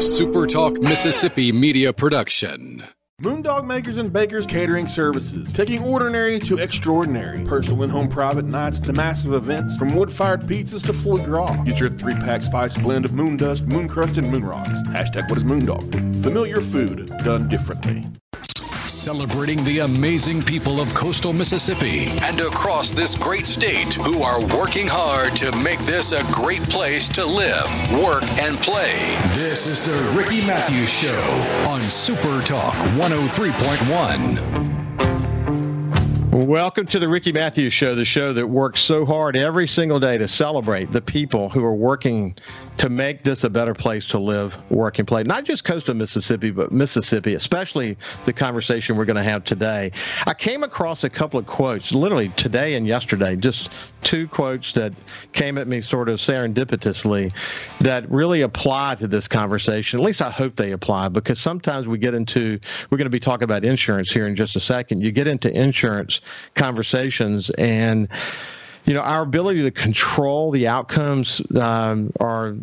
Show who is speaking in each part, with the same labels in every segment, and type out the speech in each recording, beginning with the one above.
Speaker 1: SuperTalk Mississippi media production.
Speaker 2: Moondog Makers and Bakers Catering Services, taking ordinary to extraordinary. Personal and home private nights to massive events, from wood-fired pizzas to foie gras. Get your three-pack spice blend of moon dust, moon crust, and moon rocks. Hashtag what is Moondog? Familiar food done differently
Speaker 1: celebrating the amazing people of coastal Mississippi and across this great state who are working hard to make this a great place to live, work, and play. This is the Ricky Mathews Show on Super Talk 103.1.
Speaker 3: Welcome to the Ricky Mathews Show, the show that works so hard every single day to celebrate the people who are working to make this a better place to live, work, and play. Not just coastal Mississippi, but Mississippi, especially the conversation we're going to have today. I came across a couple of quotes, literally today and yesterday, just two quotes that came at me sort of serendipitously that really apply to this conversation. At least I hope they apply because sometimes we get into, we're going to be talking about insurance here in just a second. You get into insurance conversations and, you know, our ability to control the outcomes um, are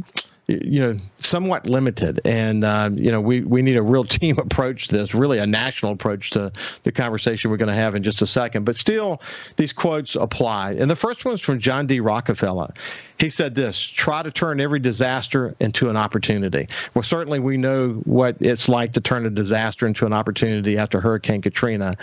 Speaker 3: you know somewhat limited and um, you know we we need a real team approach to this really a national approach to the conversation we're going to have in just a second but still these quotes apply and the first one's from john d rockefeller he said this try to turn every disaster into an opportunity. Well, certainly we know what it's like to turn a disaster into an opportunity after Hurricane Katrina.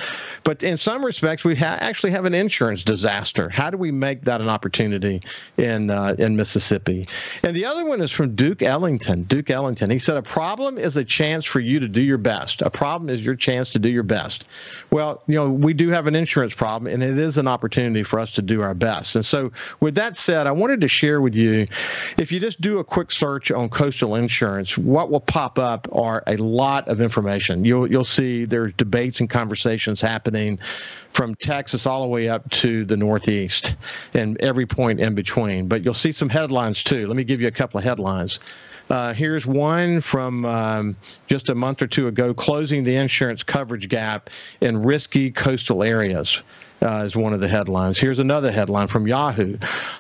Speaker 3: But in some respects, we ha- actually have an insurance disaster. How do we make that an opportunity in, uh, in Mississippi? And the other one is from Duke Ellington. Duke Ellington. He said, A problem is a chance for you to do your best. A problem is your chance to do your best. Well, you know, we do have an insurance problem, and it is an opportunity for us to do our best. And so, with that said, I wanted to share with you. If you just do a quick search on coastal insurance, what will pop up are a lot of information. You'll you'll see there's debates and conversations happening from Texas all the way up to the Northeast and every point in between. But you'll see some headlines too. Let me give you a couple of headlines. Uh, here's one from um, just a month or two ago closing the insurance coverage gap in risky coastal areas uh, is one of the headlines. Here's another headline from Yahoo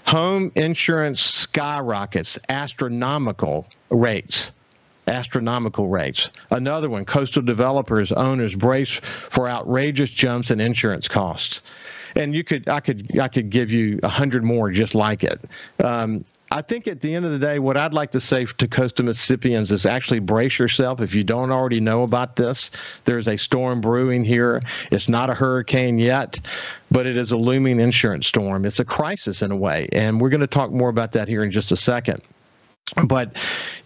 Speaker 3: Home insurance skyrockets, astronomical rates astronomical rates. Another one, coastal developers owners brace for outrageous jumps in insurance costs. And you could, I could, I could give you a hundred more just like it. Um, I think at the end of the day, what I'd like to say to coastal Mississippians is actually brace yourself. If you don't already know about this, there's a storm brewing here. It's not a hurricane yet, but it is a looming insurance storm. It's a crisis in a way. And we're going to talk more about that here in just a second. But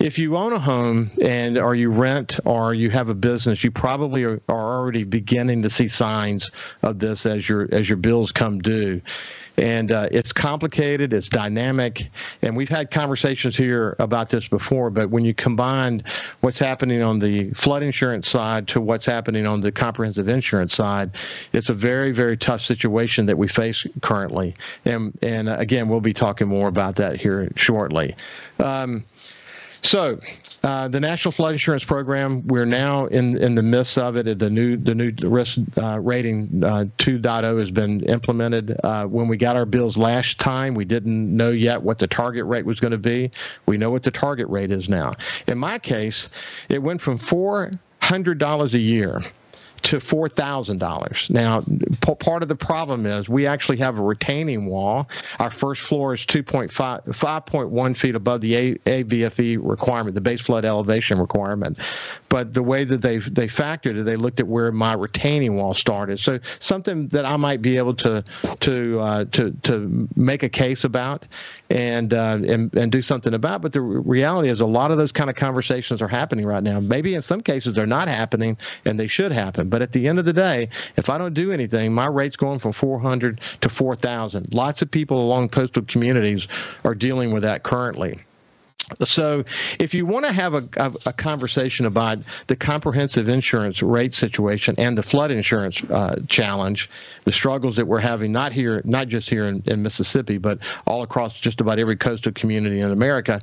Speaker 3: if you own a home and or you rent or you have a business, you probably are, are already beginning to see signs of this as your as your bills come due and uh, it's complicated, it's dynamic, and we've had conversations here about this before. But when you combine what's happening on the flood insurance side to what's happening on the comprehensive insurance side, it's a very, very tough situation that we face currently. And and uh, again, we'll be talking more about that here shortly. Um, so, uh, the National Flood Insurance Program, we're now in in the midst of it. The new the new risk uh, rating uh, 2.0 has been implemented. Uh, when we got our bills last time, we didn't know yet what the target rate was going to be. We know what the target rate is now. In my case, it went from four hundred dollars a year to $4,000. Now, p- part of the problem is we actually have a retaining wall. Our first floor is 2.5, 5.1 feet above the a- ABFE requirement, the base flood elevation requirement. But the way that they they factored it, they looked at where my retaining wall started. So something that I might be able to to uh, to to make a case about and uh, and and do something about. But the reality is, a lot of those kind of conversations are happening right now. Maybe in some cases they're not happening, and they should happen. But at the end of the day, if I don't do anything, my rate's going from 400 to 4,000. Lots of people along coastal communities are dealing with that currently. So, if you want to have a, a, conversation about the comprehensive insurance rate situation and the flood insurance uh, challenge, the struggles that we're having, not here, not just here in, in, Mississippi, but all across just about every coastal community in America,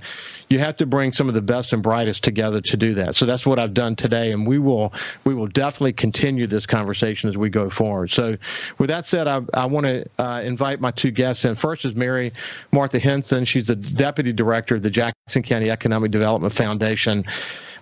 Speaker 3: you have to bring some of the best and brightest together to do that. So that's what I've done today, and we will we will definitely continue this conversation as we go forward. So, with that said, I, I want to uh, invite my two guests in. First is Mary Martha Henson. She's the deputy director of the Jackson County Economic Development Foundation.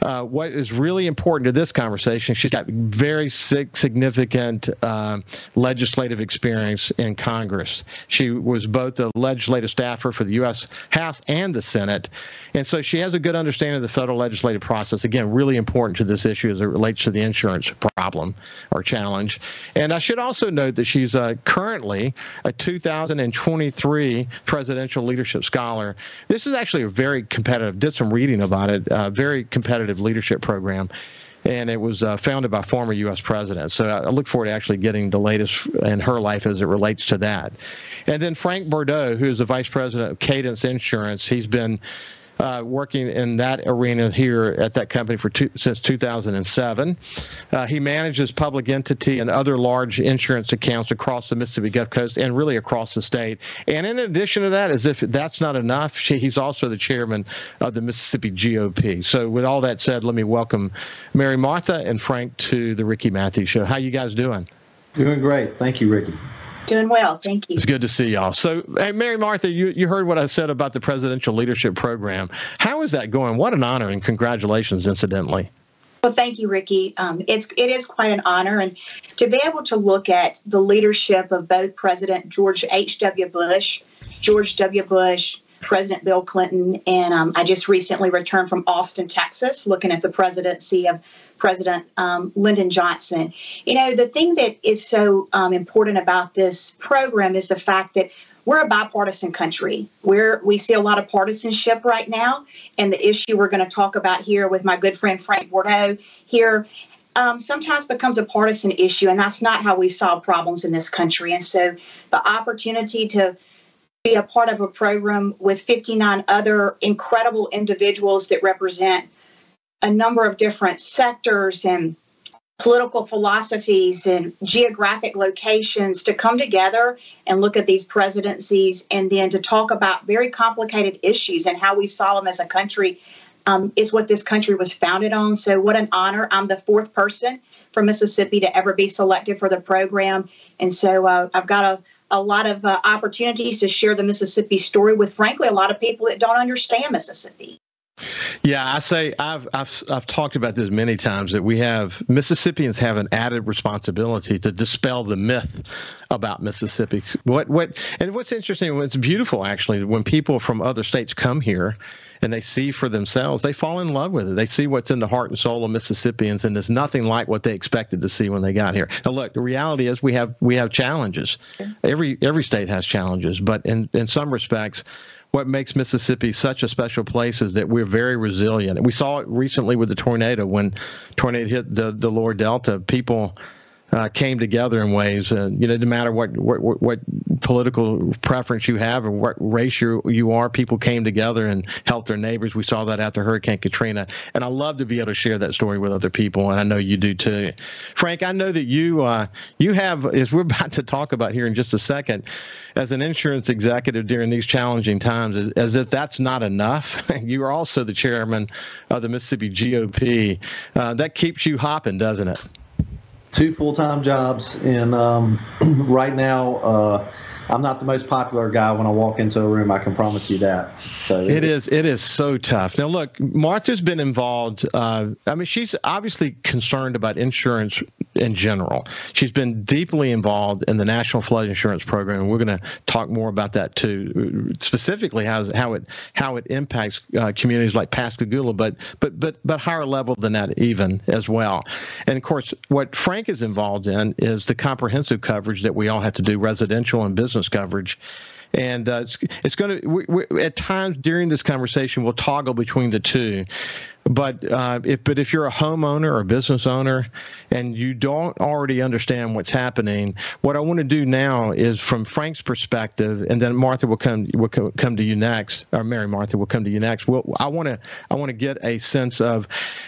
Speaker 3: Uh, what is really important to this conversation, she's got very significant uh, legislative experience in Congress. She was both a legislative staffer for the U.S. House and the Senate, and so she has a good understanding of the federal legislative process. Again, really important to this issue as it relates to the insurance problem or challenge. And I should also note that she's uh, currently a 2023 Presidential Leadership Scholar. This is actually a very competitive. Did some reading about it. Uh, very competitive leadership program and it was uh, founded by former U.S. presidents. So I look forward to actually getting the latest in her life as it relates to that. And then Frank Bordeaux, who is the vice president of Cadence Insurance, he's been uh, working in that arena here at that company for two, since 2007. Uh, he manages public entity and other large insurance accounts across the Mississippi Gulf Coast and really across the state. And in addition to that, as if that's not enough, he's also the chairman of the Mississippi GOP. So with all that said, let me welcome Mary Martha and Frank to the Ricky Mathews Show. How you guys doing?
Speaker 4: Doing great. Thank you, Ricky.
Speaker 5: Doing well, thank you.
Speaker 3: It's good to see y'all. So, hey, Mary Martha, you, you heard what I said about the Presidential Leadership Program. How is that going? What an honor and congratulations, incidentally.
Speaker 5: Well, thank you, Ricky. Um, it's it is quite an honor, and to be able to look at the leadership of both President George H. W. Bush, George W. Bush, President Bill Clinton, and um, I just recently returned from Austin, Texas, looking at the presidency of President um, Lyndon Johnson. You know, the thing that is so um, important about this program is the fact that we're a bipartisan country. We're we see a lot of partisanship right now, and the issue we're going to talk about here with my good friend Frank Bordeaux here um, sometimes becomes a partisan issue, and that's not how we solve problems in this country. And so, the opportunity to be a part of a program with 59 other incredible individuals that represent a number of different sectors and political philosophies and geographic locations to come together and look at these presidencies and then to talk about very complicated issues and how we solve them as a country um, is what this country was founded on. So, what an honor. I'm the fourth person from Mississippi to ever be selected for the program. And so, uh, I've got a a lot of uh, opportunities to share the Mississippi story with, frankly, a lot of people that don't understand Mississippi.
Speaker 3: Yeah, I say I've I've I've talked about this many times that we have Mississippians have an added responsibility to dispel the myth about Mississippi. What what and what's interesting, what's beautiful actually, when people from other states come here and they see for themselves, they fall in love with it. They see what's in the heart and soul of Mississippians, and it's nothing like what they expected to see when they got here. Now, look, the reality is we have we have challenges. Every every state has challenges, but in in some respects what makes Mississippi such a special place is that we're very resilient. We saw it recently with the tornado when tornado hit the the lower delta. People uh, came together in ways. Uh, you know, no matter what, what what political preference you have or what race you you are, people came together and helped their neighbors. We saw that after Hurricane Katrina, and I love to be able to share that story with other people, and I know you do too. Frank, I know that you uh, you have, as we're about to talk about here in just a second, as an insurance executive during these challenging times, as, as if that's not enough, you are also the chairman of the Mississippi GOP. Uh, that keeps you hopping, doesn't it?
Speaker 4: Two full time jobs, and um, right now uh, I'm not the most popular guy when I walk into a room. I can promise you that.
Speaker 3: So it is. It is so tough. Now, look, Martha's been involved. Uh, I mean, she's obviously concerned about insurance in general. She's been deeply involved in the National Flood Insurance Program, and we're going to talk more about that too. Specifically, how how it how it impacts uh, communities like Pascagoula, but but but but higher level than that even as well. And of course, what Frank is involved in is the comprehensive coverage that we all have to do, residential and business business coverage. And uh, it's, it's going to, at times during this conversation, we'll toggle between the two. But uh, if but if you're a homeowner or a business owner and you don't already understand what's happening, what I want to do now is from Frank's perspective, and then Martha will come will come to you next, or Mary Martha will come to you next. Well, I want to I want to get a sense of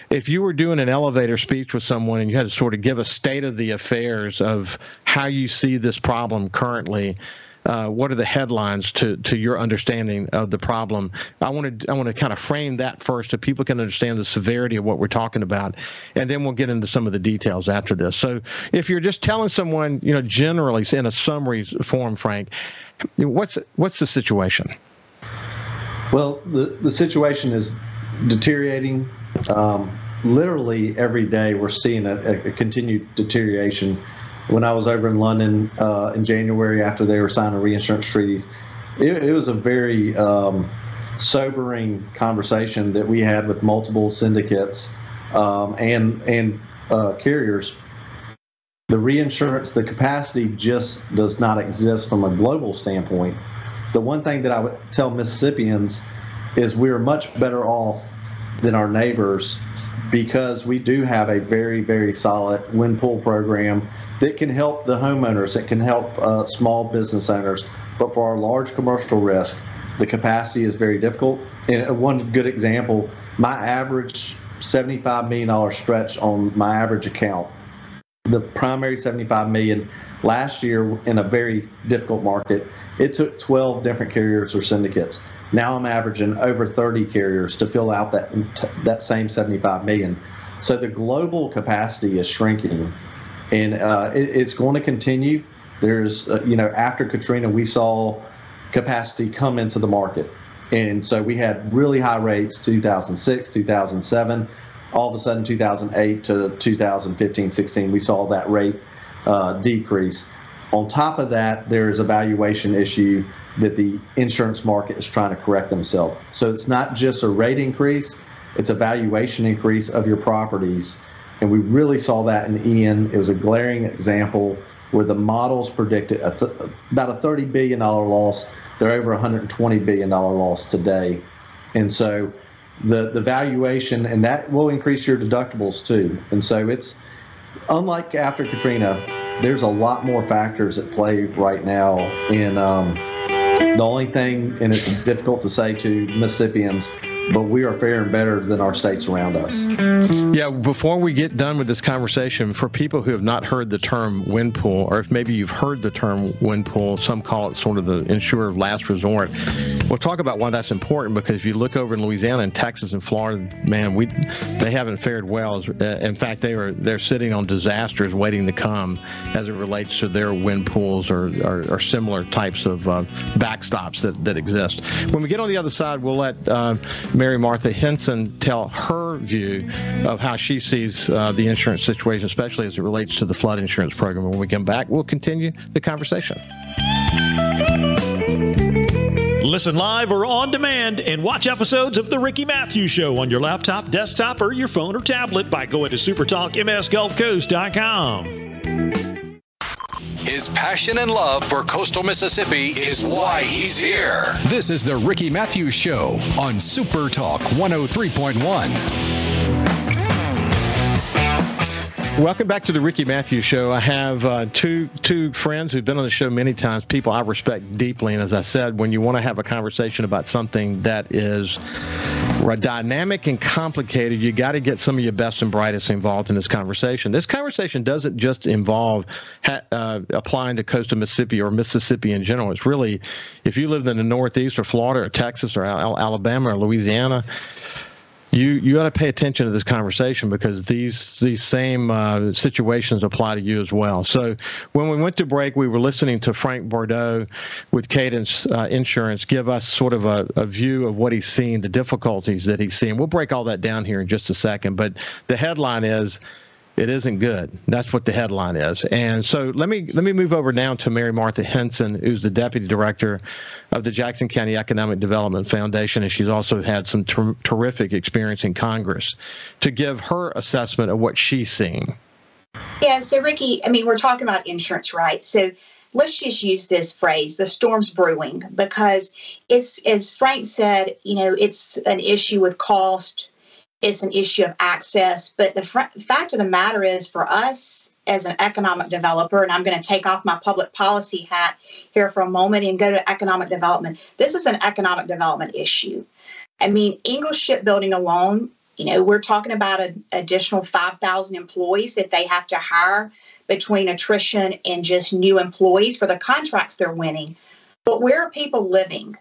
Speaker 3: if you were doing an elevator speech with someone and you had to sort of give a state of the affairs of how you see this problem currently uh, what are the headlines to to your understanding of the problem? I want to I want to kind of frame that first so people can understand the severity of what we're talking about, and then we'll get into some of the details after this. So if you're just telling someone, you know, generally in a summary form, Frank, what's what's the situation?
Speaker 4: Well, the the situation is deteriorating Um, literally every day, we're seeing a, a, continued deterioration. When I was over in London uh, in January after they were signing reinsurance treaties, it, it was a very um, sobering conversation that we had with multiple syndicates um, and and uh, carriers. The reinsurance, the capacity just does not exist from a global standpoint. The one thing that I would tell Mississippians is we're much better off than our neighbors because we do have a very, very solid wind pool program that can help the homeowners, that can help uh, small business owners. But for our large commercial risk, the capacity is very difficult. And one good example, my average $75 million stretch on my average account, the primary 75 million last year in a very difficult market, it took 12 different carriers or syndicates. Now I'm averaging over 30 carriers to fill out that that same 75 million. So the global capacity is shrinking, and uh, it, it's going to continue. There's, uh, you know, after Katrina, we saw capacity come into the market. And so we had really high rates 2006, 2007. All of a sudden, 2008 to 2015, 16, we saw that rate uh, decrease. On top of that, there is a valuation issue that the insurance market is trying to correct themselves. So it's not just a rate increase, it's a valuation increase of your properties. And we really saw that in Ian. It was a glaring example where the models predicted a th- about a $30 billion loss they're over 120 billion dollar loss today, and so the the valuation and that will increase your deductibles too. And so it's unlike after Katrina, there's a lot more factors at play right now. in. um, the only thing, and it's difficult to say to Mississippians, but we are faring better than our states around us.
Speaker 3: Yeah, before we get done with this conversation, for people who have not heard the term wind pool, or if maybe you've heard the term wind pool, some call it sort of the insurer of last resort. We'll talk about why that's important because if you look over in Louisiana and Texas and Florida, man, we they haven't fared well. Uh, in fact, they are they're sitting on disasters waiting to come as it relates to their wind pools or, or, or similar types of uh, backstops that, that exist. When we get on the other side, we'll let uh, Mary Martha Henson tell her view of how she sees uh, the insurance situation, especially as it relates to the flood insurance program. When we come back, we'll continue the conversation.
Speaker 6: Listen live or on demand and watch episodes of The Ricky Mathews Show on your laptop, desktop, or your phone or tablet by going to supertalkmsgulfcoast.com.
Speaker 1: His passion and love for coastal Mississippi is why he's here. This is the Ricky Mathews Show on Super Talk 103.1.
Speaker 3: Welcome back to the Ricky Mathews Show. I have uh, two two friends who've been on the show many times, people I respect deeply. And as I said, when you want to have a conversation about something that is dynamic and complicated, you got to get some of your best and brightest involved in this conversation. This conversation doesn't just involve ha- uh, applying to coastal Mississippi or Mississippi in general. It's really, if you live in the Northeast or Florida or Texas or Al- Alabama or Louisiana, you you got to pay attention to this conversation because these these same uh, situations apply to you as well. So when we went to break, we were listening to Frank Bordeaux with Cadence uh, Insurance give us sort of a, a view of what he's seeing, the difficulties that he's seeing. We'll break all that down here in just a second, but the headline is it isn't good. That's what the headline is. And so let me let me move over now to Mary Martha Henson, who's the deputy director of the Jackson County Economic Development Foundation, and she's also had some ter- terrific experience in Congress to give her assessment of what she's seeing.
Speaker 5: Yeah. So Ricky, I mean, we're talking about insurance, right? So let's just use this phrase the storm's brewing because it's as frank said you know it's an issue with cost it's an issue of access. But the fr- fact of the matter is, for us as an economic developer, and I'm going to take off my public policy hat here for a moment and go to economic development. This is an economic development issue. I mean, Ingalls Shipbuilding alone, you know, we're talking about an additional 5,000 employees that they have to hire between attrition and just new employees for the contracts they're winning. But where are people living?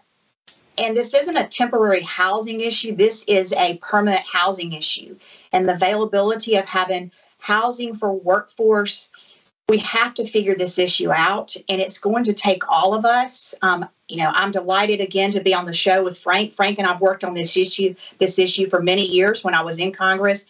Speaker 5: And this isn't a temporary housing issue, this is a permanent housing issue. And the availability of having housing for workforce, we have to figure this issue out. And it's going to take all of us. Um, you know, I'm delighted again to be on the show with Frank. Frank and I've worked on this issue, this issue for many years when I was in Congress.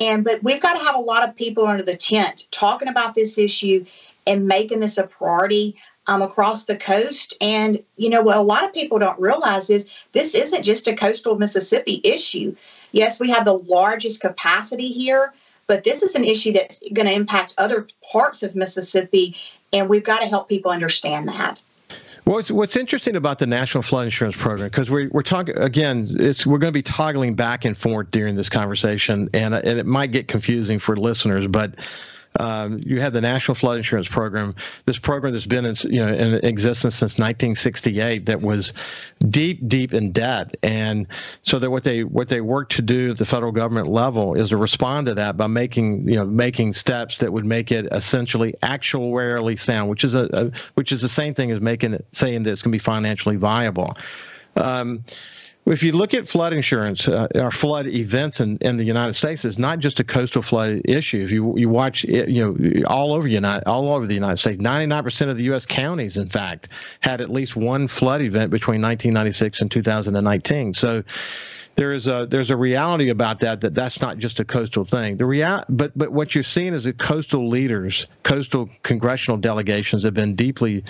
Speaker 5: And but we've got to have a lot of people under the tent talking about this issue and making this a priority um, across the coast. And you know what a lot of people don't realize is this isn't just a coastal Mississippi issue. Yes, we have the largest capacity here, but this is an issue that's going to impact other parts of Mississippi, and we've got to help people understand that.
Speaker 3: What's, what's interesting about the National Flood Insurance Program, because we're, we're talking, again, it's, we're going to be toggling back and forth during this conversation, and, and it might get confusing for listeners, but um, you have the National Flood Insurance Program. This program that's been in, you know in existence since 1968 that was deep, deep in debt, and so that what they what they work to do at the federal government level is to respond to that by making you know making steps that would make it essentially actuarially sound, which is a, a which is the same thing as making it saying that it's going to be financially viable. Um, if you look at flood insurance uh, or flood events in, in the United States, it's not just a coastal flood issue. If you you watch it, you know all over United all over the United States, 99% of the U.S. counties, in fact, had at least one flood event between 1996 and 2019. So there is a there's a reality about that that that's not just a coastal thing. The real but but what you're seeing is that coastal leaders, coastal congressional delegations have been deeply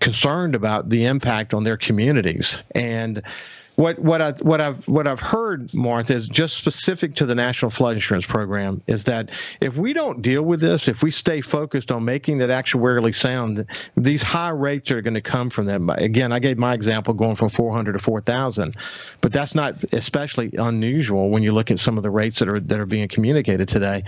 Speaker 3: concerned about the impact on their communities and what what I what I've what I've heard, Martha, is just specific to the National Flood Insurance Program is that if we don't deal with this, if we stay focused on making it actuarially sound, these high rates are going to come from them. Again, I gave my example going from 400 to 4,000, but that's not especially unusual when you look at some of the rates that are that are being communicated today.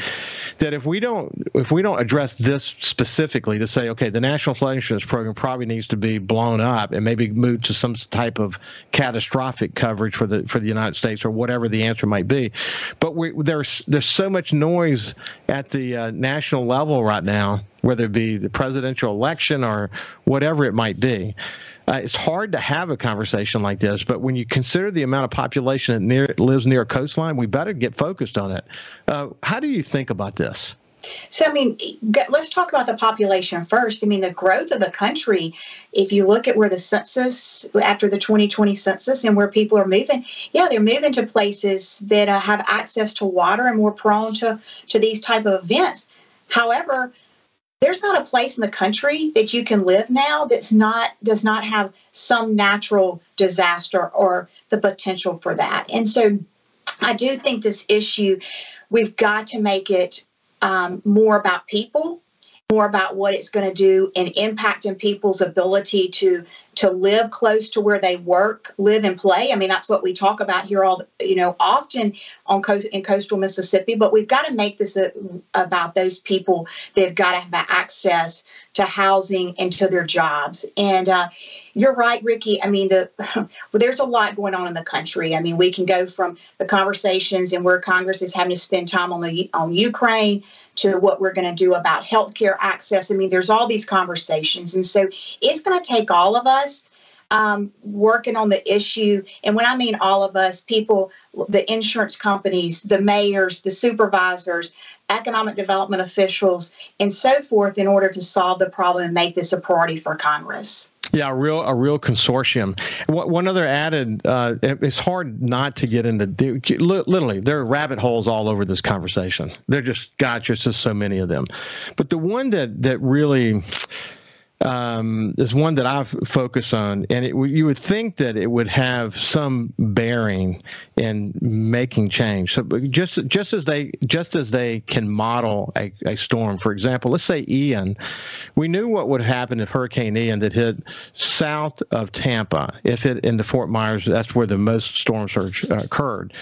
Speaker 3: That if we don't if we don't address this specifically to say, okay, the National Flood Insurance Program probably needs to be blown up and maybe moved to some type of catastrophic coverage for the for the United States or whatever the answer might be. But we, there's there's so much noise at the uh, national level right now, whether it be the presidential election or whatever it might be. Uh, it's hard to have a conversation like this, but when you consider the amount of population that near, lives near a coastline, we better get focused on it. Uh, how do you think about this?
Speaker 5: So, I mean, let's talk about the population first. I mean, the growth of the country, if you look at where the census, after the 2020 census, and where people are moving, yeah, they're moving to places that uh, have access to water and more prone to, to these type of events. However, there's not a place in the country that you can live now that's not does not have some natural disaster or the potential for that. And so I do think this issue we've got to make it um, more about people, more about what it's going to do and impact in people's ability to to live close to where they work, live and play. I mean, that's what we talk about here all you know often on in coastal Mississippi. But we've got to make this a, about those people They've got to have access to housing and to their jobs. And uh, you're right, Ricky. I mean, the well, there's a lot going on in the country. I mean, we can go from the conversations and where Congress is having to spend time on the on Ukraine to what we're going to do about healthcare access. I mean, there's all these conversations, and so it's going to take all of us um, working on the issue. And when I mean all of us, people, the insurance companies, the mayors, the supervisors, economic development officials, and so forth, in order to solve the problem and make this a priority for Congress.
Speaker 3: Yeah, a real a real consortium. One other added, uh, it's hard not to get into. Literally, there are rabbit holes all over this conversation. They're just, there's just so many of them. But the one that that really um, is one that I've focused on, and it, you would think that it would have some bearing in making change. So just just as they just as they can model a, a storm, for example, let's say Ian, we knew what would happen if Hurricane Ian that hit south of Tampa, if it into Fort Myers, that's where the most storm surge uh, occurred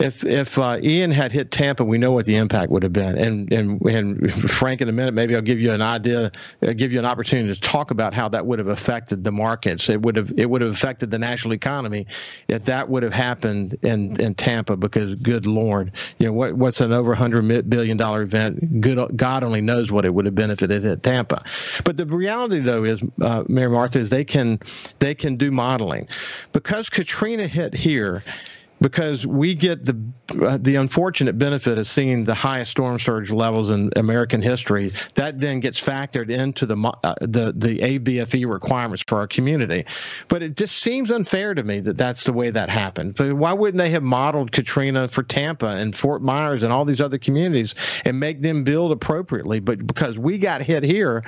Speaker 3: if if uh, Ian had hit Tampa, we know what the impact would have been. And and and Frank, in a minute, maybe I'll give you an idea, uh, give you an opportunity to talk about how that would have affected the markets. It would have it would have affected the national economy if that would have happened in in Tampa. Because good Lord, you know what what's an over hundred billion dollar event? Good God only knows what it would have been if it had hit Tampa. But the reality, though, is uh, Mary Martha is they can they can do modeling because Katrina hit here because we get the the unfortunate benefit of seeing the highest storm surge levels in American history. That then gets factored into the uh, the the ABFE requirements for our community. But it just seems unfair to me that that's the way that happened. But why wouldn't they have modeled Katrina for Tampa and Fort Myers and all these other communities and make them build appropriately? But because we got hit here,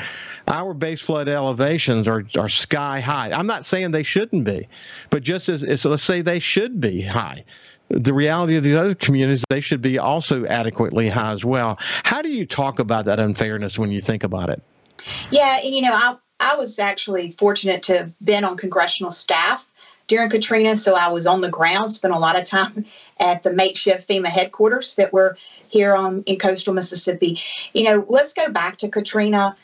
Speaker 3: our base flood elevations are are sky high. I'm not saying they shouldn't be, but just as, as let's say they should be high the reality of these other communities, they should be also adequately high as well. How do you talk about that unfairness when you think about it?
Speaker 5: Yeah, and you know, I I was actually fortunate to have been on congressional staff during Katrina, so I was on the ground, spent a lot of time at the makeshift FEMA headquarters that were here on in coastal Mississippi. You know, let's go back to Katrina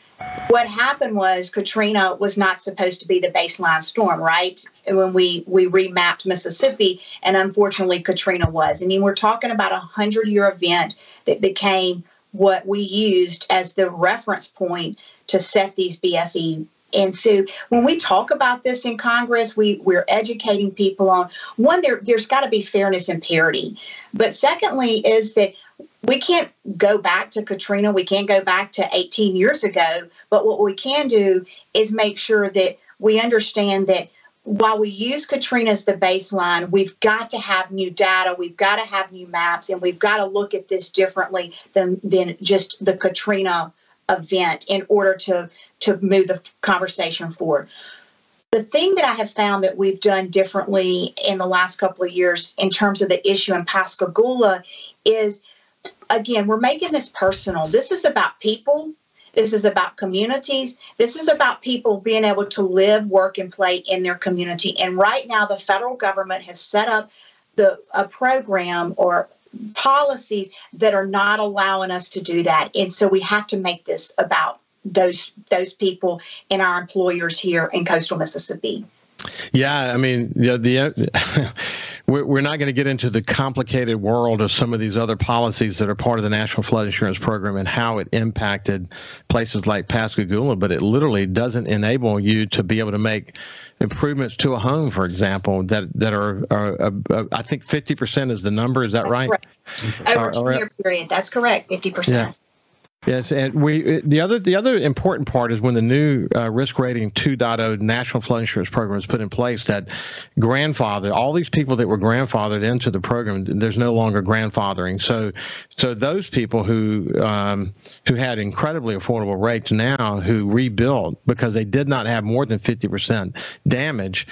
Speaker 5: what happened was Katrina was not supposed to be the baseline storm, right? And when we we remapped Mississippi, and unfortunately Katrina was. I mean, we're talking about a hundred year event that became what we used as the reference point to set these BFE. And so when we talk about this in Congress, we, we're educating people on one, there, there's got to be fairness and parity. But secondly, is that we can't go back to Katrina. We can't go back to 18 years ago. But what we can do is make sure that we understand that while we use Katrina as the baseline, we've got to have new data, we've got to have new maps, and we've got to look at this differently than, than just the Katrina event in order to, to move the conversation forward. The thing that I have found that we've done differently in the last couple of years in terms of the issue in Pascagoula is again, we're making this personal. This is about people. This is about communities. This is about people being able to live, work, and play in their community. And right now, the federal government has set up the a program or policies that are not allowing us to do that. And so we have to make this about those those people and our employers here in coastal Mississippi.
Speaker 3: Yeah, I mean, yeah, the we're not going to get into the complicated world of some of these other policies that are part of the National Flood Insurance Program and how it impacted places like Pascagoula, but it literally doesn't enable you to be able to make improvements to a home, for example, that that are, are uh, uh, I think fifty percent is the number. Is that
Speaker 5: That's
Speaker 3: right?
Speaker 5: Correct. Over a two-year period. That's correct. Fifty percent.
Speaker 3: Yes, and we the other the other important part is when the new uh, risk rating 2.0 national flood insurance program is put in place that grandfather all these people that were grandfathered into the program there's no longer grandfathering. So so those people who um, who had incredibly affordable rates now who rebuilt because they did not have more than 50% damage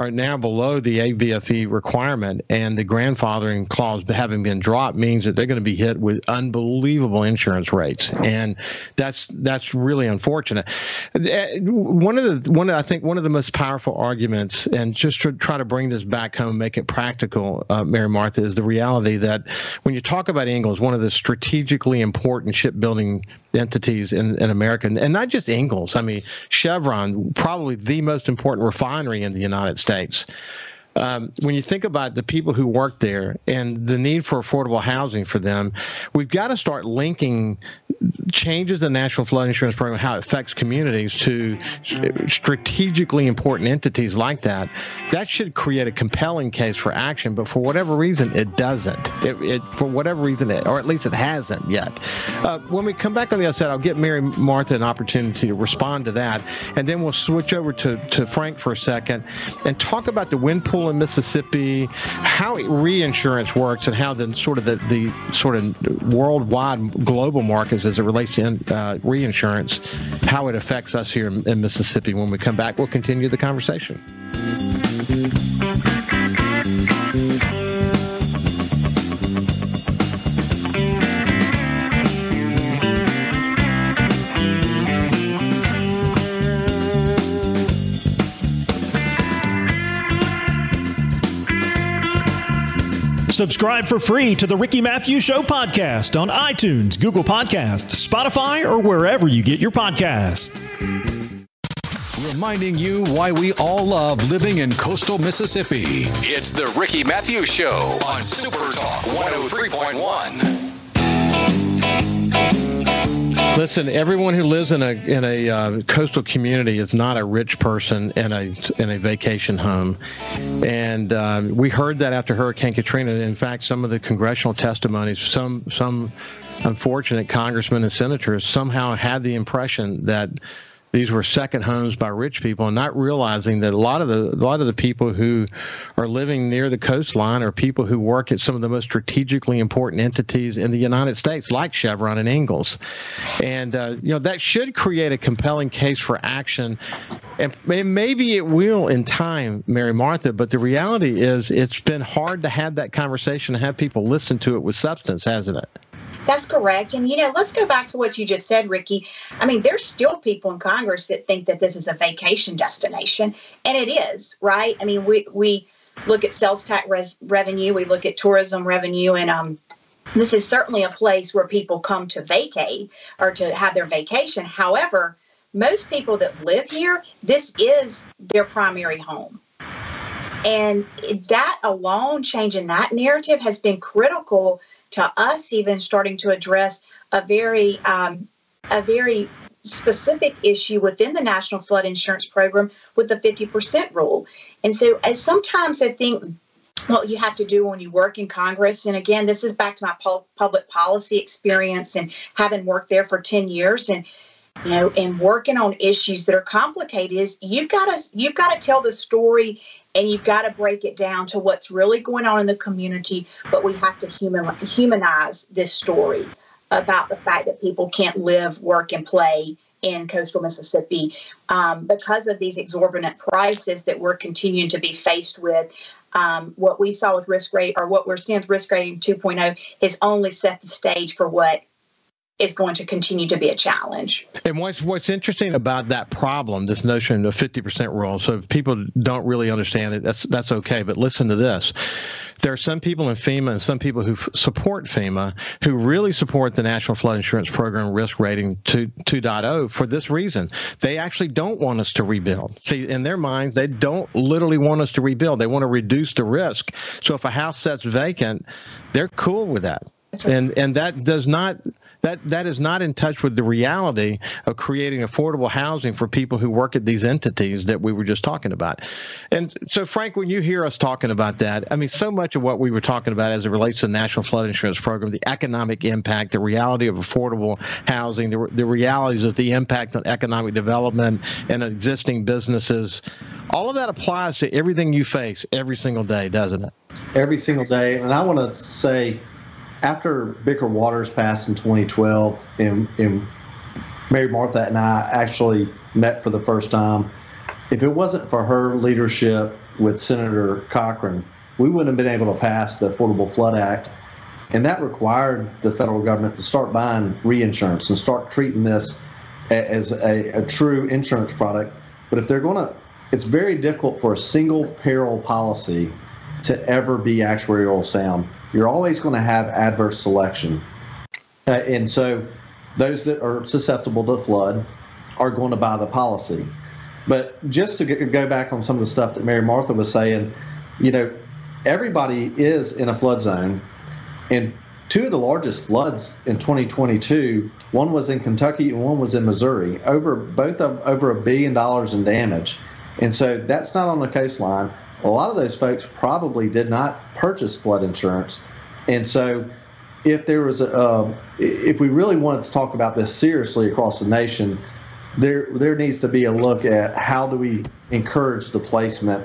Speaker 3: are now below the ABFE requirement, and the grandfathering clause having been dropped means that they're going to be hit with unbelievable insurance rates, and that's that's really unfortunate. One of the one I think one of the most powerful arguments, and just to try to bring this back home, make it practical, uh, Mary Martha, is the reality that when you talk about Ingalls, one of the strategically important shipbuilding entities in, in America, and not just Ingalls. I mean, Chevron, probably the most important refinery in the United States um, when you think about the people who work there and the need for affordable housing for them, we've got to start linking changes the National Flood Insurance Program, how it affects communities, to strategically important entities like that. That should create a compelling case for action, but for whatever reason, it doesn't. It, it for whatever reason, it, or at least it hasn't yet. Uh, when we come back on the other side, I'll get Mary Martha an opportunity to respond to that, and then we'll switch over to, to Frank for a second and talk about the wind pool in Mississippi, how reinsurance works, and how the sort of the, the sort of worldwide global markets as it relates to uh, reinsurance, how it affects us here in, in Mississippi. When we come back, we'll continue the conversation.
Speaker 6: Subscribe for free to the Ricky Mathews Show podcast on iTunes, Google Podcast, Spotify, or wherever you get your podcasts.
Speaker 1: Reminding you why we all love living in coastal Mississippi. It's the Ricky Mathews Show on Super Talk 103.1.
Speaker 3: Listen, everyone who lives in a in a uh, coastal community is not a rich person in a in a vacation home, and uh, we heard that after Hurricane Katrina. In fact, some of the congressional testimonies, some some unfortunate congressmen and senators somehow had the impression that these were second homes by rich people and not realizing that a lot of the a lot of the people who are living near the coastline are people who work at some of the most strategically important entities in the United States like Chevron and Ingalls. And uh, you know that should create a compelling case for action. And maybe it will in time Mary Martha but the reality is it's been hard to have that conversation and have people listen to it with substance hasn't it
Speaker 5: that's correct. And, you know, let's go back to what you just said, Ricky. I mean, there's still people in Congress that think that this is a vacation destination, and it is, right? I mean, we, we look at sales tax res- revenue, we look at tourism revenue, and um, this is certainly a place where people come to vacate or to have their vacation. However, most people that live here, this is their primary home. And that alone, changing that narrative has been critical to us even starting to address a very um, a very specific issue within the National Flood Insurance Program with the 50% rule. And so as sometimes I think what you have to do when you work in Congress, and again, this is back to my public policy experience and having worked there for 10 years and you know and working on issues that are complicated is you've got to you've got to tell the story and you've got to break it down to what's really going on in the community but we have to human, humanize this story about the fact that people can't live work and play in coastal mississippi um, because of these exorbitant prices that we're continuing to be faced with. Um, what we saw with risk rate or what we're seeing with risk rating 2.0 has only set the stage for what is going to continue to be a challenge.
Speaker 3: And what's what's interesting about that problem, this notion of 50% rule, so if people don't really understand it, that's that's okay. But listen to this. There are some people in FEMA and some people who f- support FEMA who really support the National Flood Insurance Program risk rating 2, 2.0 for this reason. They actually don't want us to rebuild. See, in their minds, they don't literally want us to rebuild. They want to reduce the risk. So if a house sits vacant, they're cool with that. Right. And and that does not that that is not in touch with the reality of creating affordable housing for people who work at these entities that we were just talking about. And so, Frank, when you hear us talking about that, I mean, so much of what we were talking about as it relates to the National Flood Insurance Program, the economic impact, the reality of affordable housing, the, the realities of the impact on economic development and existing businesses, all of that applies to everything you face every single day, doesn't it?
Speaker 4: Every single day. And I want to say, after Biggert-Waters passed in 2012, and, and Mary Martha and I actually met for the first time, if it wasn't for her leadership with Senator Cochran, we wouldn't have been able to pass the Affordable Flood Act. And that required the federal government to start buying reinsurance and start treating this as a, a true insurance product. But if they're going to, it's very difficult for a single peril policy to ever be actuarial sound you're always going to have adverse selection. Uh, and so those that are susceptible to flood are going to buy the policy. But just to go back on some of the stuff that Mary Martha was saying, you know, everybody is in a flood zone. And two of the largest floods in 2022, one was in Kentucky and one was in Missouri, over both of over a billion dollars in damage. And so that's not on the coastline a lot of those folks probably did not purchase flood insurance. And so, if there was a, uh, if we really wanted to talk about this seriously across the nation, there there needs to be a look at how do we encourage the placement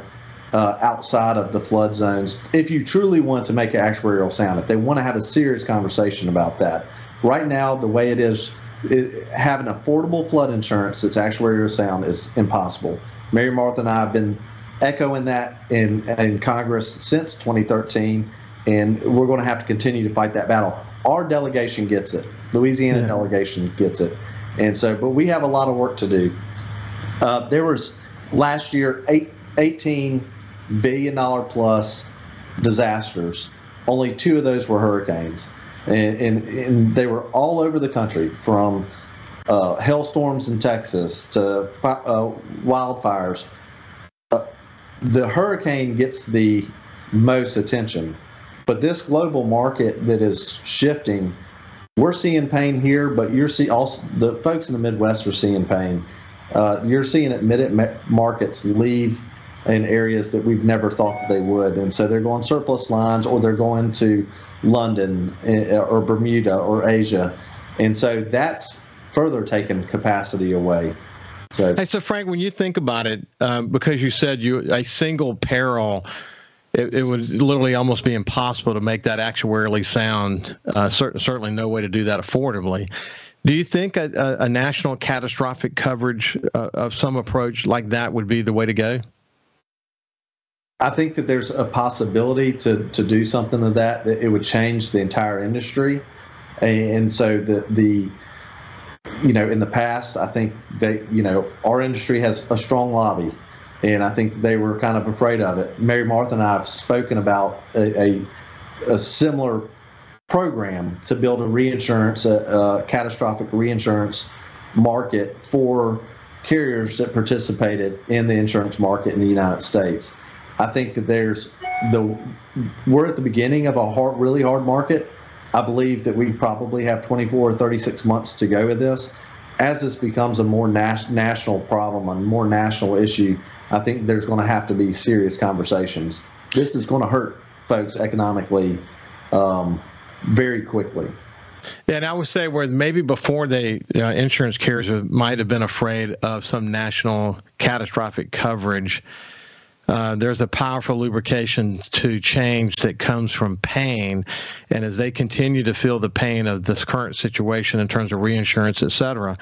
Speaker 4: uh, outside of the flood zones. If you truly want to make it actuarial sound, if they want to have a serious conversation about that, right now the way it is, it, having affordable flood insurance that's actuarial sound is impossible. Mary Martha and I have been echoing that in in Congress since 2013, and we're going to have to continue to fight that battle. Our delegation gets it. Louisiana yeah. delegation gets it, and so, but we have a lot of work to do. Uh, there was last year eight, 18 billion dollar plus disasters. Only two of those were hurricanes, and, and, and they were all over the country from uh, hailstorms in Texas to uh, wildfires the hurricane gets the most attention, but this global market that is shifting we're seeing pain here, but you're see also the folks in the Midwest are seeing pain. Uh, you're seeing admitted markets leave in areas that we've never thought that they would, and so they're going surplus lines, or they're going to London eh, or Bermuda or Asia, and so that's further taking capacity away.
Speaker 3: So, hey, so Frank, when you think about it, um, because you said you a single peril it, it, would literally almost be impossible to make that actuarially sound. Uh, cer- certainly, no way to do that affordably. Do you think a, a, a national catastrophic coverage uh, of some approach like that would be the way to go?
Speaker 4: I think that there's a possibility to to do something of that. That it would change the entire industry, and so the the you know in the past, I think they you know our industry has a strong lobby and I think they were kind of afraid of it. Mary Martha and I have spoken about a, a, a similar program to build a reinsurance, a, a, catastrophic reinsurance market for carriers that participated in the insurance market in the United States. I think that there's the we're at the beginning of a hard, really hard market. I believe that we probably have 24 or 36 months to go with this. As this becomes a more nas- national problem, a more national issue, I think there's going to have to be serious conversations. This is going to hurt folks economically um, very quickly.
Speaker 3: Yeah, and I would say where maybe before they uh, insurance carriers might have been afraid of some national catastrophic coverage. Uh, there's a powerful lubrication to change that comes from pain. And as they continue to feel the pain of this current situation in terms of reinsurance, et cetera,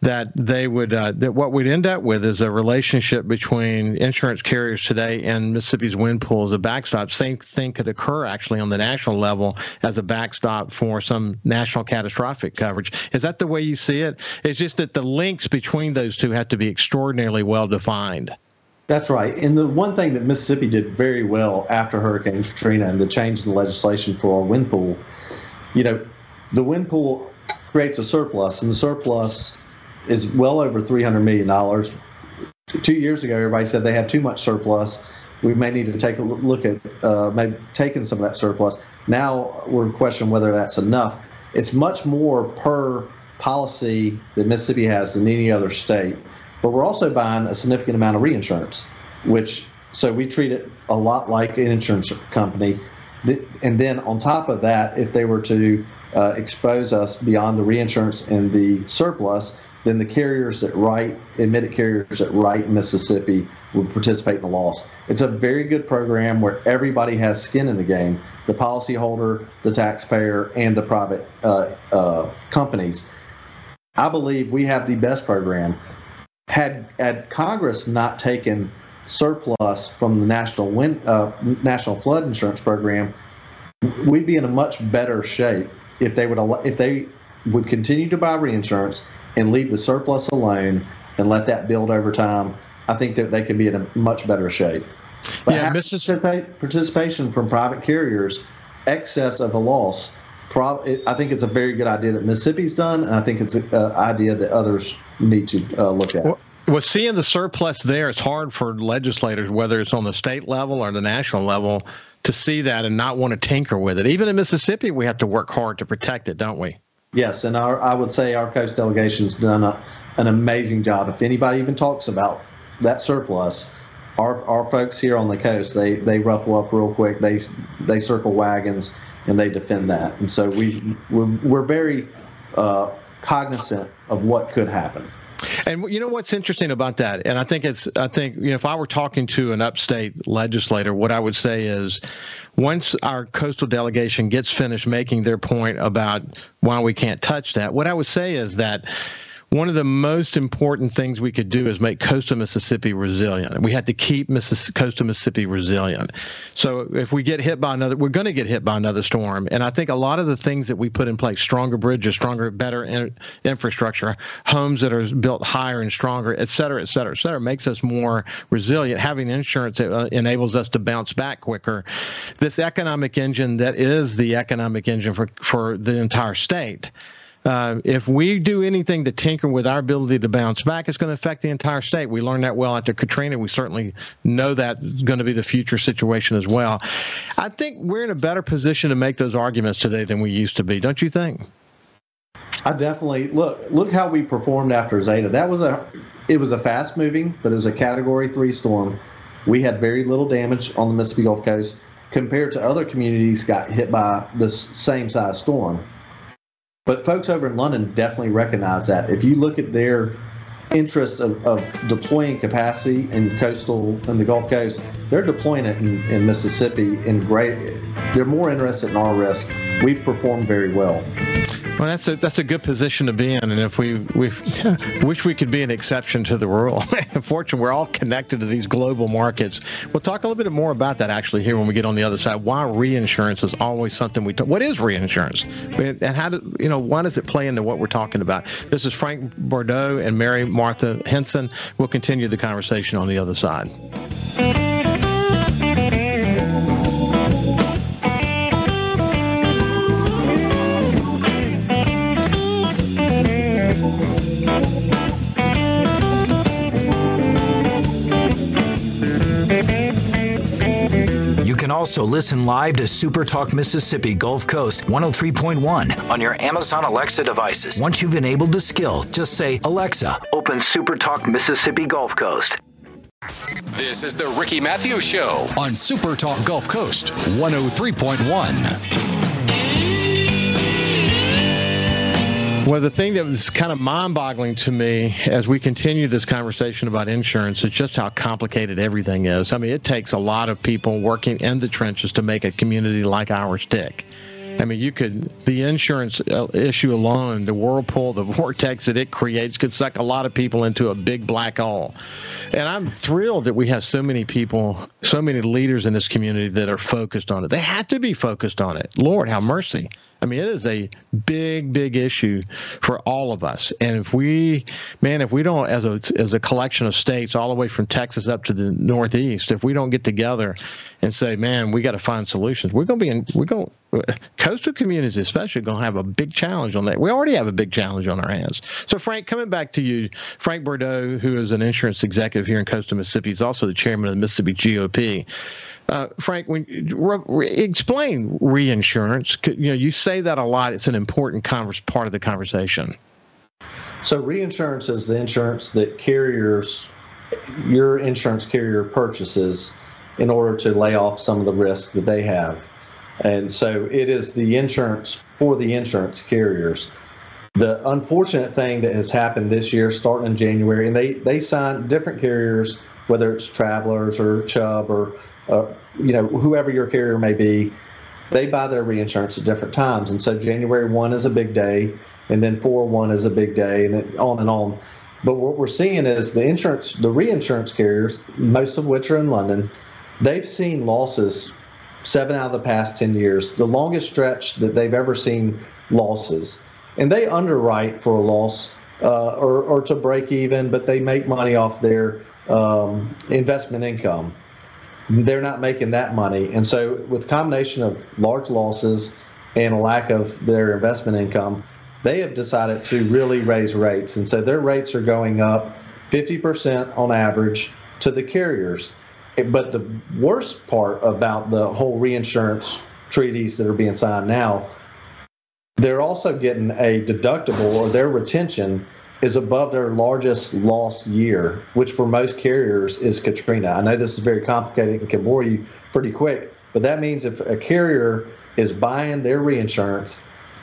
Speaker 3: that they would uh, that what we'd end up with is a relationship between insurance carriers today and Mississippi's wind pool as a backstop. Same thing could occur actually on the national level as a backstop for some national catastrophic coverage. Is that the way you see it? It's just that the links between those two have to be extraordinarily well defined.
Speaker 4: That's right. And the one thing that Mississippi did very well after Hurricane Katrina and the change in the legislation for our wind pool, you know, the wind pool creates a surplus, and the surplus is well over $300 million. Two years ago, everybody said they had too much surplus. We may need to take a look at uh, maybe taking some of that surplus. Now we're questioning whether that's enough. It's much more per policy that Mississippi has than any other state, but we're also buying a significant amount of reinsurance, which so we treat it a lot like an insurance company. And then on top of that, if they were to uh, expose us beyond the reinsurance and the surplus, then the carriers that write, admitted carriers that write Mississippi would participate in the loss. It's a very good program where everybody has skin in the game the policyholder, the taxpayer, and the private uh, uh, companies. I believe we have the best program. Had, had Congress not taken surplus from the national wind, uh, national flood insurance program, we'd be in a much better shape if they would if they would continue to buy reinsurance and leave the surplus alone and let that build over time, I think that they could be in a much better shape. But yeah, Mississippi participation from private carriers, excess of a loss. I think it's a very good idea that Mississippi's done, and I think it's an idea that others need to uh, look at.
Speaker 3: Well, well, seeing the surplus there, it's hard for legislators, whether it's on the state level or the national level, to see that and not want to tinker with it. Even in Mississippi, we have to work hard to protect it, don't we?
Speaker 4: Yes, and our, I would say our coast delegation's done a, an amazing job. If anybody even talks about that surplus, our, our folks here on the coast they they ruffle up real quick. They they circle wagons and they defend that. And so we we're, we're very uh, cognizant of what could happen.
Speaker 3: And you know what's interesting about that, and I think it's I think you know if I were talking to an upstate legislator, what I would say is once our coastal delegation gets finished making their point about why we can't touch that, what I would say is that one of the most important things we could do is make coastal Mississippi resilient. We had to keep Missis- coastal Mississippi resilient. So if we get hit by another, we're going to get hit by another storm. And I think a lot of the things that we put in place, stronger bridges, stronger, better in- infrastructure, homes that are built higher and stronger, et cetera, et cetera, et cetera, makes us more resilient. Having insurance uh, enables us to bounce back quicker. This economic engine that is the economic engine for, for the entire state uh, if we do anything to tinker with our ability to bounce back, it's going to affect the entire state. We learned that well after Katrina. We certainly know that's going to be the future situation as well. I think we're in a better position to make those arguments today than we used to be, don't you think?
Speaker 4: I definitely look look how we performed after Zeta. That was a it was a fast moving, but it was a category three storm. We had very little damage on the Mississippi Gulf Coast compared to other communities got hit by the same size storm. But folks over in London definitely recognize that. If you look at their interest of, of deploying capacity in coastal and the Gulf Coast, they're deploying it in, in Mississippi in great. They're more interested in our risk. We've performed very well.
Speaker 3: Well, that's a that's a good position to be in, and if we we wish we could be an exception to the rule. Unfortunately, we're all connected to these global markets. We'll talk a little bit more about that actually here when we get on the other side. Why reinsurance is always something we talk. What is reinsurance, and how do you know why does it play into what we're talking about? This is Frank Bordeaux and Mary Martha Henson. We'll continue the conversation on the other side.
Speaker 7: Also listen live to Super Talk Mississippi Gulf Coast 103.1 on your Amazon Alexa devices. Once you've enabled the skill, just say, Alexa, open Super Talk Mississippi Gulf Coast.
Speaker 1: This is the Ricky Mathews Show on Super Talk Gulf Coast 103.1.
Speaker 3: Well, the thing that was kind of mind boggling to me as we continue this conversation about insurance is just how complicated everything is. I mean, it takes a lot of people working in the trenches to make a community like ours tick. I mean, you could, the insurance uh, issue alone, the whirlpool, the vortex that it creates could suck a lot of people into a big black hole. And I'm thrilled that we have so many people, so many leaders in this community that are focused on it. They have to be focused on it. Lord, have mercy. I mean, it is a big, big issue for all of us. And if we, man, if we don't, as a as a collection of states, all the way from Texas up to the Northeast, if we don't get together and say, man, we got to find solutions, we're going to be in, we're going coastal communities especially going to have a big challenge on that. We already have a big challenge on our hands. So, Frank, coming back to you, Frank Bordeaux, who is an insurance executive here in coastal Mississippi, is also the chairman of the Mississippi GOP. Uh, Frank, when re, re, explain reinsurance, you know, you say that a lot. It's an important converse, part of the conversation.
Speaker 4: So, reinsurance is the insurance that carriers, your insurance carrier purchases in order to lay off some of the risk that they have. And so, it is the insurance for the insurance carriers. The unfortunate thing that has happened this year, starting in January, and they they sign different carriers, whether it's Travelers or Chubb or uh, you know, whoever your carrier may be, they buy their reinsurance at different times. And so January 1 is a big day, and then 4 1 is a big day, and on and on. But what we're seeing is the insurance, the reinsurance carriers, most of which are in London, they've seen losses seven out of the past 10 years, the longest stretch that they've ever seen losses. And they underwrite for a loss uh, or, or to break even, but they make money off their um, investment income they're not making that money. And so, with combination of large losses and a lack of their investment income, they have decided to really raise rates. And so, their rates are going up 50% on average to the carriers. But the worst part about the whole reinsurance treaties that are being signed now, they're also getting a deductible or their retention is above their largest loss year, which for most carriers is Katrina. I know this is very complicated and can bore you pretty quick, but that means if a carrier is buying their reinsurance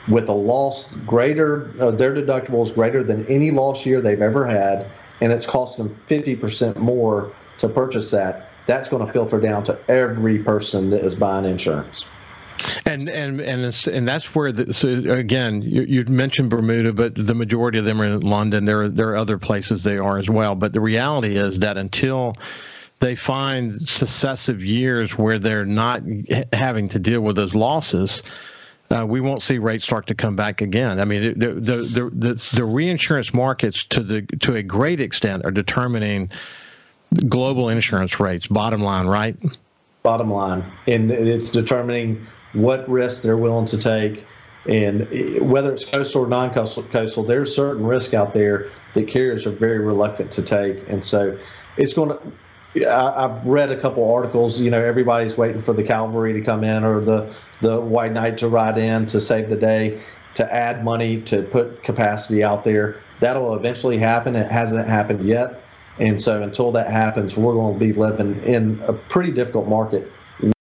Speaker 4: with a loss greater, uh, their deductible is greater than any loss year they've ever had, and it's costing them 50% more to purchase that, that's going to filter down to every person that is buying insurance.
Speaker 3: And and and and that's where the, so again you, you mentioned Bermuda, but the majority of them are in London. There are, there are other places they are as well. But the reality is that until they find successive years where they're not having to deal with those losses, uh, we won't see rates start to come back again. I mean, the, the the, the the reinsurance markets to the to a great extent are determining global insurance rates. Bottom line, right?
Speaker 4: Bottom line, and it's determining what risks they're willing to take. And whether it's coastal or non-coastal, coastal, there's certain risk out there that carriers are very reluctant to take, and so it's going to. I've read a couple articles. You know, everybody's waiting for the cavalry to come in or the the white knight to ride in to save the day. to add money to put capacity out there. That'll eventually happen. It hasn't happened yet. And so until that happens, we're going to be living in a pretty difficult market.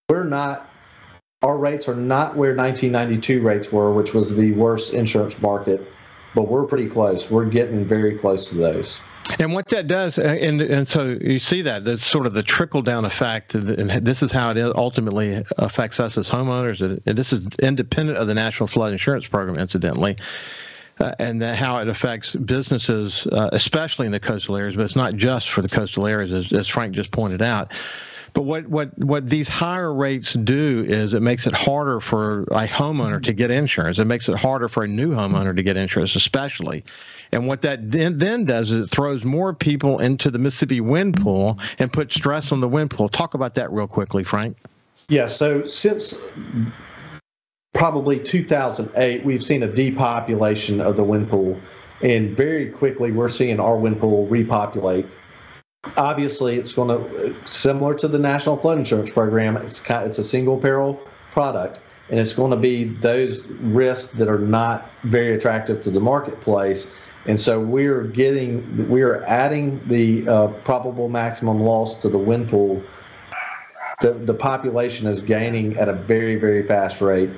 Speaker 4: We're not, our rates are not where 1992 rates were, which was the worst insurance market, but we're pretty close. We're getting very close to those.
Speaker 3: And what that does, uh, and and so you see that that's sort of the trickle down effect, and this is how it ultimately affects us as homeowners. And this is independent of the National Flood Insurance Program, incidentally. Uh, and how it affects businesses, uh, especially in the coastal areas, but it's not just for the coastal areas, as, as Frank just pointed out. But what, what, what these higher rates do is it makes it harder for a homeowner to get insurance. It makes it harder for a new homeowner to get insurance, especially. And what that then, then does is it throws more people into the Mississippi wind pool and puts stress on the wind pool. Talk about that real quickly, Frank.
Speaker 4: Yeah, so since probably 2008, we've seen a depopulation of the wind pool. And very quickly, we're seeing our wind pool repopulate. Obviously it's going to similar to the national flood insurance program it's kind, it's a single peril product. And it's going to be those risks that are not very attractive to the marketplace. And so we're getting we're adding the uh, probable maximum loss to the wind pool. The, the population is gaining at a very very fast rate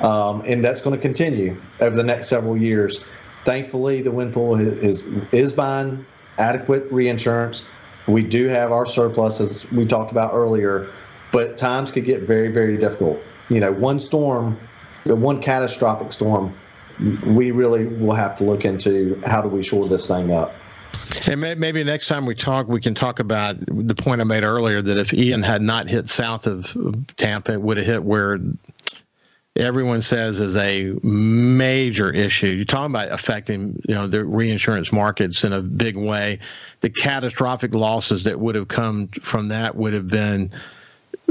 Speaker 4: um, and that's going to continue over the next several years thankfully the wind pool is is buying adequate reinsurance we do have our surplus, as we talked about earlier, but times could get very, very difficult. You know, one storm, one catastrophic storm, we really will have to look into how do we shore this thing up.
Speaker 3: And maybe next time we talk, we can talk about the point I made earlier that if Ian had not hit south of Tampa, it would have hit where everyone says is a major issue. You're talking about affecting, you know, the reinsurance markets in a big way. The catastrophic losses that would have come from that would have been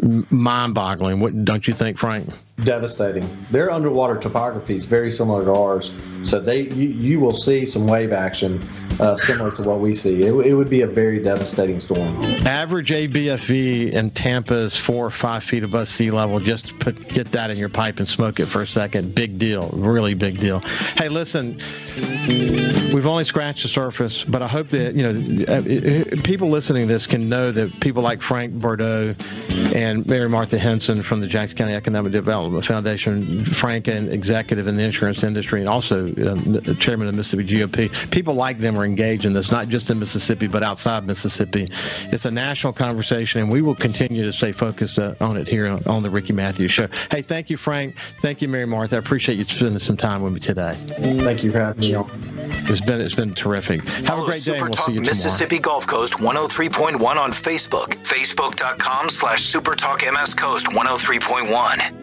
Speaker 3: mind-boggling. What don't you think, Frank?
Speaker 4: Devastating. Their underwater topography is very similar to ours, so they you, you will see some wave action uh, similar to what we see. It, it would be a very devastating storm.
Speaker 3: Average ABFE in Tampa is four or five feet above sea level. Just put get that in your pipe and smoke it for a second. Big deal. Really big deal. Hey, listen, we've only scratched the surface, but I hope that you know uh, people listening to this can know that people like Frank Bordeaux and Mary Martha Henson from the Jackson County Economic Development Foundation, Frank, and executive in the insurance industry, and also uh, the chairman of the Mississippi GOP. People like them are engaged in this, not just in Mississippi, but outside Mississippi. It's a national conversation, and we will continue to stay focused uh, on it here on, on, the Ricky Mathews Show. Hey, thank you, Frank. Thank you, Mary Martha. I appreciate you spending some time with me today.
Speaker 4: Thank you for having me on.
Speaker 3: It's been it's been terrific. Have
Speaker 7: Follow
Speaker 3: a great
Speaker 7: Super
Speaker 3: day. We'll
Speaker 7: Talk
Speaker 3: see you
Speaker 7: Mississippi
Speaker 3: tomorrow.
Speaker 7: Gulf Coast 103.1 on Facebook. Facebook.com slash Super Talk MS Coast 103.1.